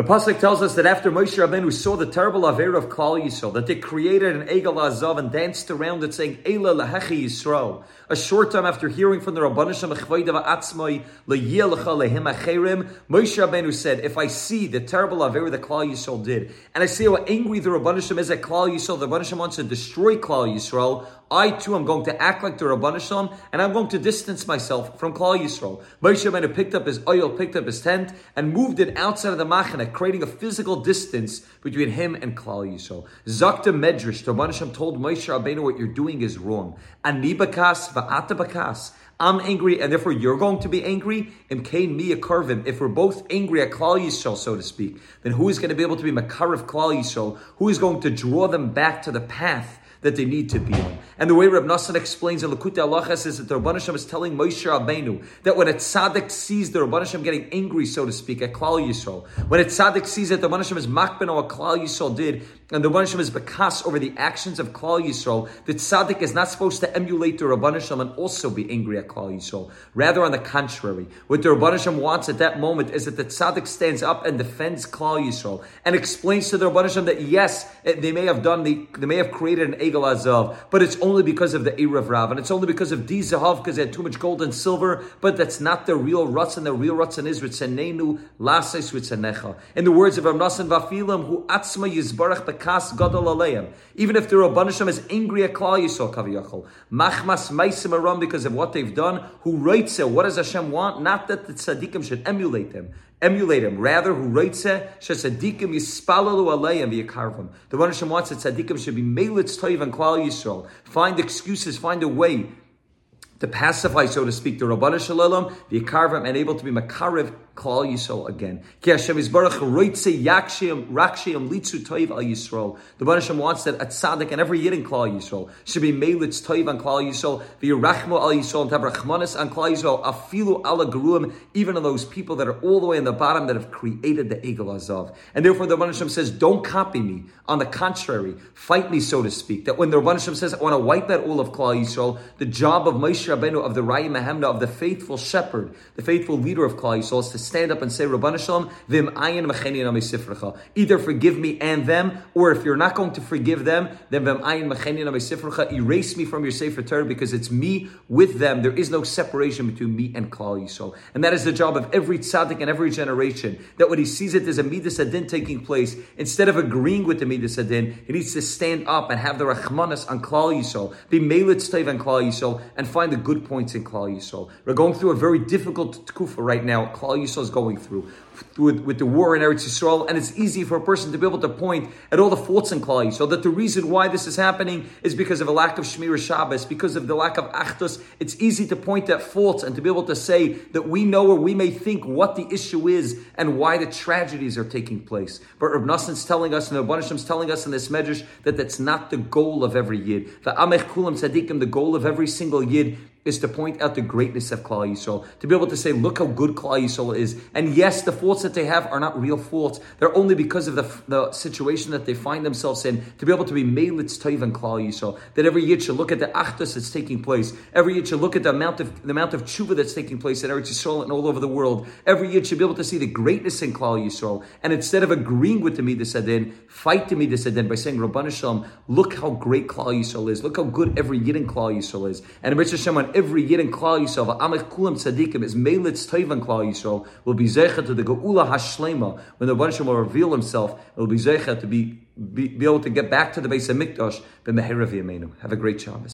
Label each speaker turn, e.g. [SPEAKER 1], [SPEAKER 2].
[SPEAKER 1] The pasuk tells us that after Moshe Rabbeinu saw the terrible aver of Klal Yisrael, that they created an Egel Azav and danced around it, saying Eila Lahechi Yisrael. A short time after hearing from the Rabbanisham Echvaydav Atzmai Leyil Lehim Acherim, Moshe Rabbeinu said, "If I see the terrible aver that Klal Yisrael did, and I see how angry the Rabbanisham is at Klal Yisrael, the Rabbanisham wants to destroy Klal Yisrael, I too am going to act like the Rabbanisham, and I'm going to distance myself from Klal Yisrael." Moshe Rabbeinu picked up his oil, picked up his tent, and moved it outside of the Machane creating a physical distance between him and Klal Yisrael. Zakta Medrash, the Rabban told Moshe Rabbeinu, what you're doing is wrong. Ani bakas va'ata bakas. I'm angry, and therefore you're going to be angry. Imkain mi karvim. If we're both angry at Klal Yisrael, so to speak, then who is going to be able to be makar of Klal Yisrael? Who is going to draw them back to the path that they need to be on. And the way Reb Nassan explains in Likutei Halachos is that the Rabban Hashem is telling Moshe Rabbeinu that when a tzaddik sees the Rabban Hashem getting angry, so to speak, at Klal Yisrael, when a tzaddik sees that the Rabban Hashem is makben on what Klal Yisrael did, and the Rabban Hashem is bekas over the actions of Klal Yisrael, the tzaddik is not supposed to emulate the Rabban Hashem and also be angry at Klal Yisrael. Rather, on the contrary, what the Rabban Hashem wants at that moment is that the tzaddik stands up and defends Klal Yisrael and explains to the Rabban Hashem that yes, they may have done the, they may have created an Egel Azav, but it's only because of the Erev Rav, and it's only because of Zahav, because they had too much gold and silver, but that's not the real Ratzon. The real Ratzon is Ritzenenu Lases Ritzenecha. In the words of Amnasan Vafilam, who Atzma Yizbarach Bekas Gadol Aleim. Even if the Rabban is angry at Klal Yisrael Kaviyachol, Machmas Maisim Aram because of what they've done, who writes it, what does Hashem want? Not that the tzaddikim should emulate them emulate him. Rather, who writes it, shesadikim yispalalu aleim v'yakarvam. The one Hashem wants that tzadikim should be melitz toiv and klal yisrael. Find excuses, find a way to pacify, so to speak, the Rabbanu Shalom, the Akarvam, and able to be Makariv Klal Yisrael again. Ki Hashem roitze litzu toiv al Yisrael. The Baruch Hashem wants that a tzaddik and every yid in Klal Yisrael should be melitz toiv on Klal Yisrael, v'yirachmo al Yisrael, and have rachmanis on Klal Yisrael, afilu ala geruim, even those people that are all the way in the bottom that have created the Egel Azav. And therefore the Baruch Hashem says, don't copy me. On the contrary, fight me, so to speak. That when the Baruch Hashem says, I want to wipe out all of Klal Yisrael, the job of Moshe Rabbeinu, of the Raya Mahemna, of the faithful shepherd, the faithful leader of Klal Yisrael, is to stand up and say, Rabban Shalom, vim ayin mecheni Either forgive me and them, or if you're not going to forgive them, then vim ayin erase me from your Sefer Torah because it's me with them. There is no separation between me and Klal Yisrael. And that is the job of every tzaddik and every generation, that when he sees it there's a Midas Adin taking place, instead of agreeing with the Midas Adin, he needs to stand up and have the Rachmanas on Klal Yisrael, be Melitz Tev on Klal Yisrael, and find the good points in Klal Yisrael. We're going through a very difficult kufa right now. Klal Yisrael is going through with, with the war in Eretz Yisrael, and it's easy for a person to be able to point at all the faults in Klal So that the reason why this is happening is because of a lack of Shmiras Shabbos, because of the lack of Achdus. It's easy to point at faults and to be able to say that we know or we may think what the issue is and why the tragedies are taking place. But Reb Nassan's telling us, and the Rabbanishim's telling us in this medrash that that's not the goal of every Yid. The Amech Kulam Tzadikim, the goal of every single Yid is to point out the greatness of Klal Yisrael, to be able to say, look how good Klal Yisrael is. And yes, the faults that they have are not real faults. They're only because of the, the situation that they find themselves in, to be able to be Melitz Toiv and Klal Yisrael. That every Yid should look at the Achdus that's taking place. Every Yid should look at the amount of the amount of tshuva that's taking place in Eretz Yisrael and all over the world. Every Yid should be able to see the greatness in Klal Yisrael. And instead of agreeing with the Midas Adin, fight the Midas Adin by saying, Rabban Shalom, look how great Klal Yisrael is. Look how good every Yid in Klal Yisrael is. And Rich Hashem on every Yid in Klal Yisrael, Amech Kulam Tzadikim is Melitz Toivan Klal Yisrael, will be Zecha to the Geula Hashlema, when the Rebbe will reveal himself, it will be Zecha to be, be, be able to get back to the Beis HaMikdash, B'meherav Yameinu. Have a great Shabbos.